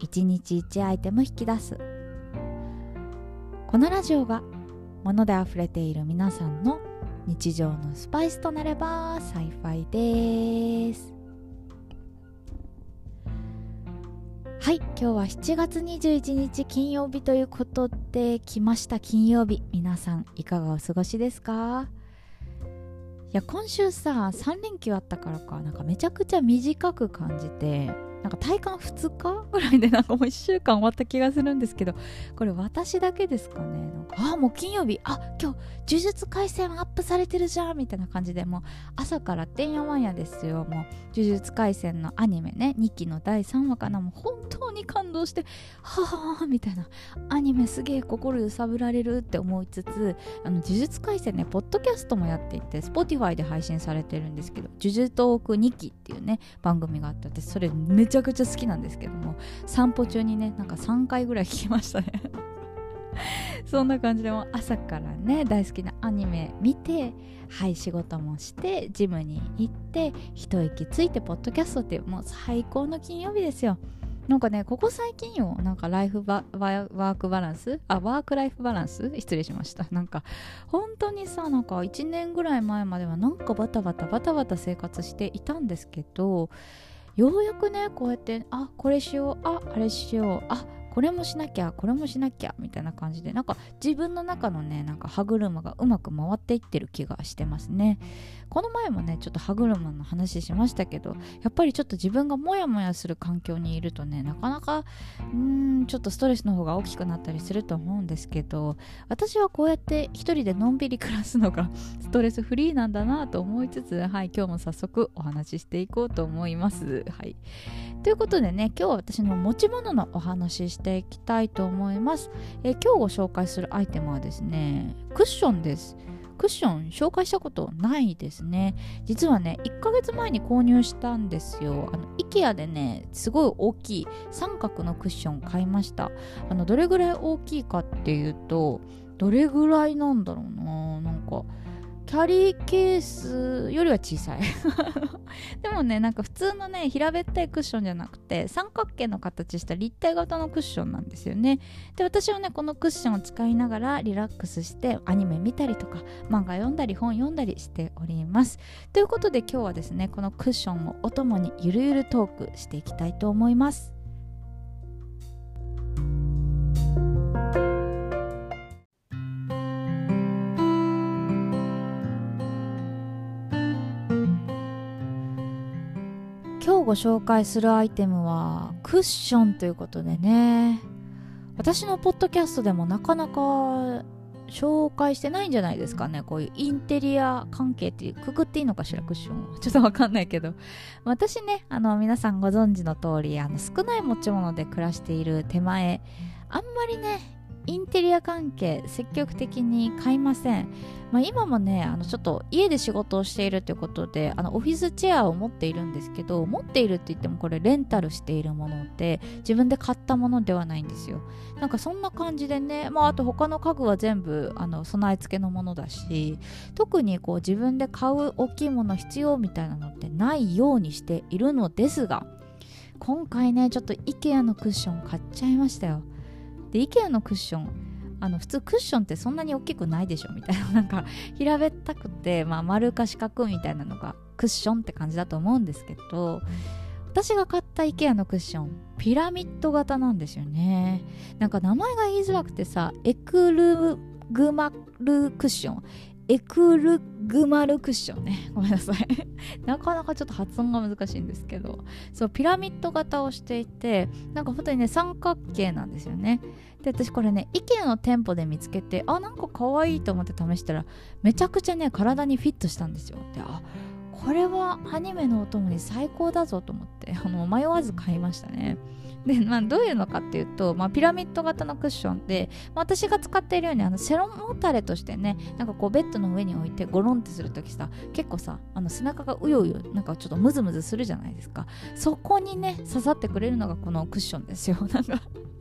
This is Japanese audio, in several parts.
1日1アイテム引き出す。このラジオが物であふれている皆さんの日常のスパイスとなれば幸いです。はい今日は7月21日金曜日ということで来ました。金曜日皆さんいかがお過ごしですか？いや今週さ3連休あったからかなんかめちゃくちゃ短く感じてなんか体感2日ぐらいでなんかもう1週間終わった気がするんですけどこれ私だけですかね？なんかあもう金曜日。あ今日呪術廻戦アップされてるじゃんみたいな感じでもう朝からてんやわんやですよ。もう呪術廻戦のアニメね。2期の第3話かな。もう本当に感動してはあみたいな。アニメすげえ心揺さぶられるって思いつつあの呪術廻戦ねポッドキャストもやっていて Spotify で配信されてるんですけど呪術トーク2期っていうね番組があってそれめちゃくちゃ好きなんですけども散歩中にねなんか3回ぐらい聞きましたね。そんな感じでも朝からね大好きなアニメ見てはい仕事もしてジムに行って一息ついてポッドキャストってもう最高の金曜日ですよ。なんかねここ最近よなんかライフバワークバランスあワークライフバランス？失礼しました。なんか本当にさなんか1年ぐらい前まではなんかバタバタバタバタ生活していたんですけどようやくねこうやってあこれしようああれしようあこれもしなきゃこれもしなきゃみたいな感じでなんか自分の中のねなんか歯車がうまく回っていってる気がしてますね。この前もねちょっと歯車の話しましたけどやっぱりちょっと自分がモヤモヤする環境にいるとねなかなかうーんちょっとストレスの方が大きくなったりすると思うんですけど私はこうやって一人でのんびり暮らすのが ストレスフリーなんだなと思いつつはい今日も早速お話ししていこうと思います。はい。ということでね今日は私の持ち物のお話してしていきたいと思います、えー今日ご紹介するアイテムはですねクッションです。クッション紹介したことないですね。実はね1ヶ月前に購入したんですよ。あの IKEA でねすごい大きい三角のクッション買いました。あのどれぐらい大きいかっていうとどれぐらいなんだろうななんか。キャリーケースよりは小さい。でもねなんか普通のね平べったいクッションじゃなくて三角形の形した立体型のクッションなんですよね。で私はねこのクッションを使いながらリラックスしてアニメ見たりとか漫画読んだり本読んだりしております。ということで今日はですねこのクッションをお供にゆるゆるトークしていきたいと思います。ご紹介するアイテムはクッションということでね。私のポッドキャストでもなかなか紹介してないんじゃないですかね。こういうインテリア関係っていうくくっていいのかしらクッションちょっとわかんないけど。私ねあの皆さんご存知の通りあの少ない持ち物で暮らしている手前あんまりねインテリア関係積極的に買いません、まあ、今もねあのちょっと家で仕事をしているということであのオフィスチェアを持っているんですけど持っているって言ってもこれレンタルしているもので自分で買ったものではないんですよ。なんかそんな感じでね、まあ、あと他の家具は全部あの備え付けのものだし特にこう自分で買う大きいもの必要みたいなのってないようにしているのですが今回ねちょっと IKEA のクッション買っちゃいましたよ。で IKEA のクッションあの普通クッションってそんなに大きくないでしょみたいな なんか平べったくて、まあ、丸か四角みたいなのがクッションって感じだと思うんですけど私が買った IKEA のクッションピラミッド型なんですよね。なんか名前が言いづらくてさエクルグマルクッションエクルグマルクッションね。ごめんなさい。なかなかちょっと発音が難しいんですけど。そうピラミッド型をしていてなんか本当にね三角形なんですよね。で私これね IKEA の店舗で見つけてあなんか可愛いと思って試したらめちゃくちゃね体にフィットしたんですよ。であこれはアニメのお供に最高だぞと思って あの迷わず買いましたね。で、まあ、どういうのかっていうと、まあ、ピラミッド型のクッションで、まあ、私が使っているようにあのセロモタレとしてねなんかこうベッドの上に置いてゴロンってするときさ結構さあの背中がうようよなんかちょっとムズムズするじゃないですか。そこにね刺さってくれるのがこのクッションですよ。なんか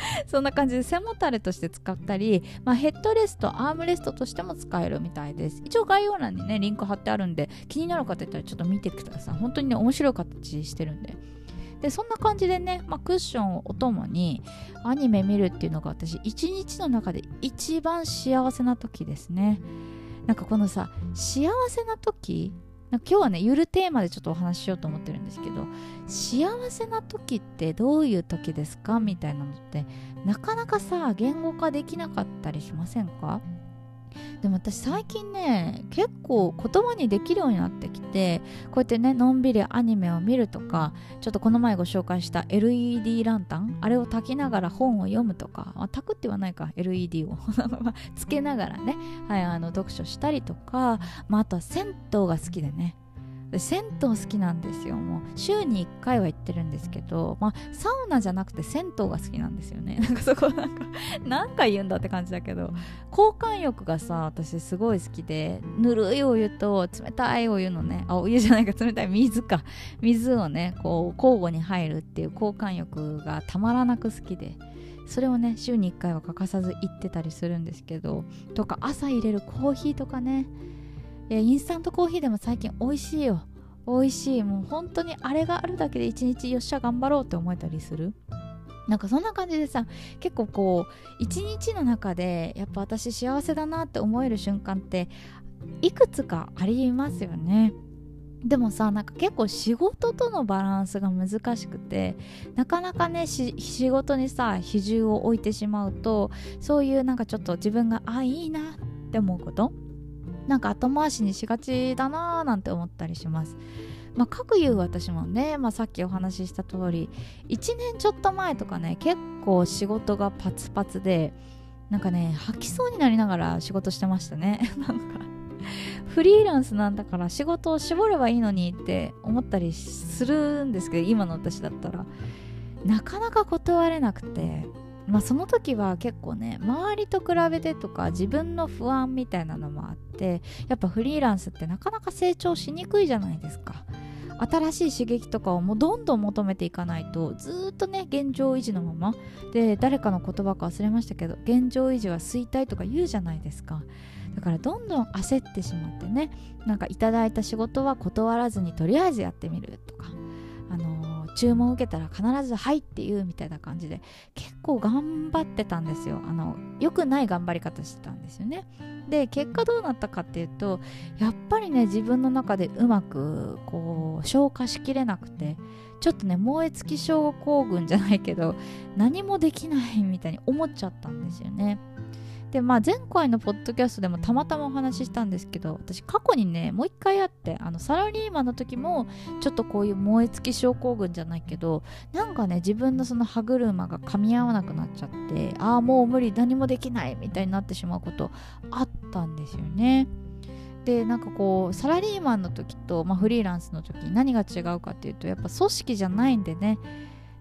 そんな感じで背もたれとして使ったり、まあ、ヘッドレストアームレストとしても使えるみたいです。一応概要欄にねリンク貼ってあるんで気になる方らちょっと見てください。本当にね面白い形してるんで。でそんな感じでね、まあ、クッションをお供にアニメ見るっていうのが私一日の中で一番幸せな時ですね。なんかこのさ幸せな時な今日はねゆるテーマでちょっとお話ししようと思ってるんですけど幸せな時ってどういう時ですかみたいなのってなかなかさ言語化できなかったりしませんか？でも私最近ね結構言葉にできるようになってきてこうやってねのんびりアニメを見るとかちょっとこの前ご紹介した LED ランタンあれを炊きながら本を読むとか、あ、焚くって言わないか LED を。つけながらね、はい、あの読書したりとか、まあ、あとは銭湯が好きでね。銭湯好きなんですよ。もう週に1回は行ってるんですけど、まあ、サウナじゃなくて銭湯が好きなんですよね。なんかそこなんか何回言うんだって感じだけど交換浴がさ私すごい好きでぬるいお湯と冷たいお湯のねあお湯じゃないか冷たい水か。水をねこう交互に入るっていう交換浴がたまらなく好きで。それをね週に1回は欠かさず行ってたりするんですけどとか朝入れるコーヒーとかねインスタントコーヒーでも最近美味しいよ。美味しい。もう本当にあれがあるだけで一日よっしゃ頑張ろうって思えたりする。なんかそんな感じでさ結構こう一日の中でやっぱ私幸せだなって思える瞬間っていくつかありますよね。でもさなんか結構仕事とのバランスが難しくてなかなかね仕事にさ比重を置いてしまうとそういうなんかちょっと自分があいいなって思うことなんか後回しにしがちだなーなんて思ったりします。まあ、各言う私もね、まあ、さっきお話しした通り1年ちょっと前とかね結構仕事がパツパツでなんかね吐きそうになりながら仕事してましたね。なんかフリーランスなんだから仕事を絞ればいいのにって思ったりするんですけど今の私だったら。なかなか断れなくて。まあ、その時は結構ね周りと比べてとか自分の不安みたいなのもあってやっぱフリーランスってなかなか成長しにくいじゃないですか。新しい刺激とかをもうどんどん求めていかないとずっとね現状維持のままで誰かの言葉か忘れましたけど現状維持は衰退とか言うじゃないですか。だからどんどん焦ってしまってねなんかいただいた仕事は断らずにとりあえずやってみるとかあの注文受けたら必ず「はい」って言うみたいな感じで結構頑張ってたんですよ。あの良くない頑張り方してたんですよね。で結果どうなったかっていうとやっぱりね自分の中でうまくこう消化しきれなくてちょっとね燃え尽き症候群じゃないけど何もできないみたいに思っちゃったんですよね。でまあ前回のポッドキャストでもたまたまお話ししたんですけど私過去にねもう一回あってあのサラリーマンの時もちょっとこういう燃え尽き症候群じゃないけどなんかね自分のその歯車が噛み合わなくなっちゃってああもう無理何もできないみたいになってしまうことあったんですよね。でなんかこうサラリーマンの時と、まあ、フリーランスの時何が違うかっていうとやっぱ組織じゃないんでね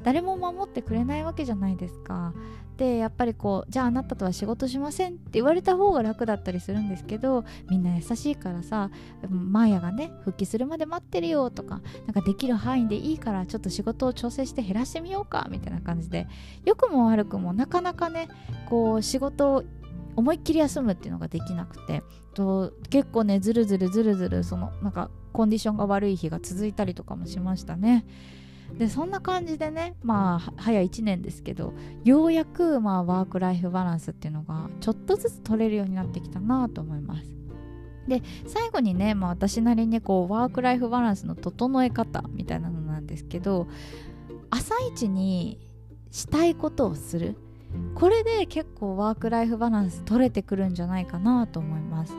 誰も守ってくれないわけじゃないですかでやっぱりこうじゃああなたとは仕事しませんって言われた方が楽だったりするんですけどみんな優しいからさマーヤがね復帰するまで待ってるよとかなんかできる範囲でいいからちょっと仕事を調整して減らしてみようかみたいな感じで良くも悪くもなかなかねこう仕事を思いっきり休むっていうのができなくてと結構ねずるずるずるずるそのなんかコンディションが悪い日が続いたりとかもしましたね。でそんな感じでねまあ早1年ですけどようやくまあワークライフバランスっていうのがちょっとずつ取れるようになってきたなと思います。で最後にね、まあ、私なりにこうワークライフバランスの整え方みたいなのなんですけど朝一にしたいことをする。これで結構ワークライフバランス取れてくるんじゃないかなと思います。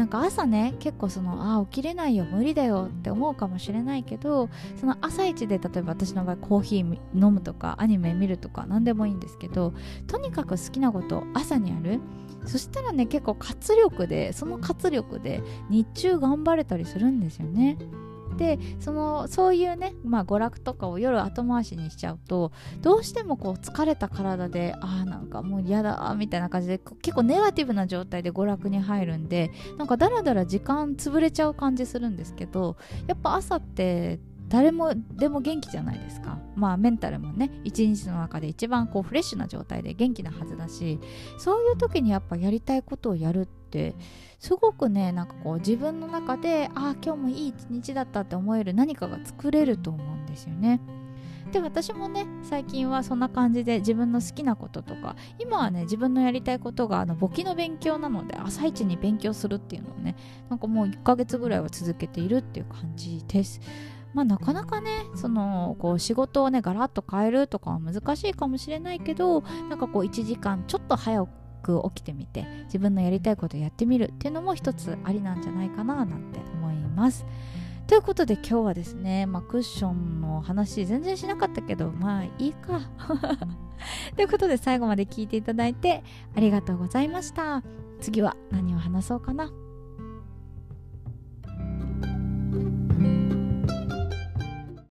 なんか朝ね結構そのあ起きれないよ無理だよって思うかもしれないけどその朝一で例えば私の場合コーヒー飲むとかアニメ見るとか何でもいいんですけどとにかく好きなことを朝にやる。そしたらね結構活力でその活力で日中頑張れたりするんですよね。でそのそういうね、まあ、娯楽とかを夜後回しにしちゃうとどうしてもこう疲れた体でああなんかもう嫌だみたいな感じで結構ネガティブな状態で娯楽に入るんでなんかだらだら時間潰れちゃう感じするんですけどやっぱ朝って誰もでも元気じゃないですかまあメンタルもね一日の中で一番こうフレッシュな状態で元気なはずだしそういう時にやっぱやりたいことをやるってすごくねなんかこう自分の中でああ今日もいい一日だったって思える何かが作れると思うんですよね。で私もね最近はそんな感じで自分の好きなこととか今はね自分のやりたいことがあの簿記の勉強なので朝一に勉強するっていうのをねなんかもう1ヶ月ぐらいは続けているっていう感じですまあ、なかなかねそのこう仕事をねガラッと変えるとかは難しいかもしれないけどなんかこう1時間ちょっと早く起きてみて自分のやりたいことやってみるっていうのも一つありなんじゃないかななんて思います。ということで今日はですね、まあ、クッションの話全然しなかったけどまあいいか。ということで最後まで聞いていただいてありがとうございました。次は何を話そうかな。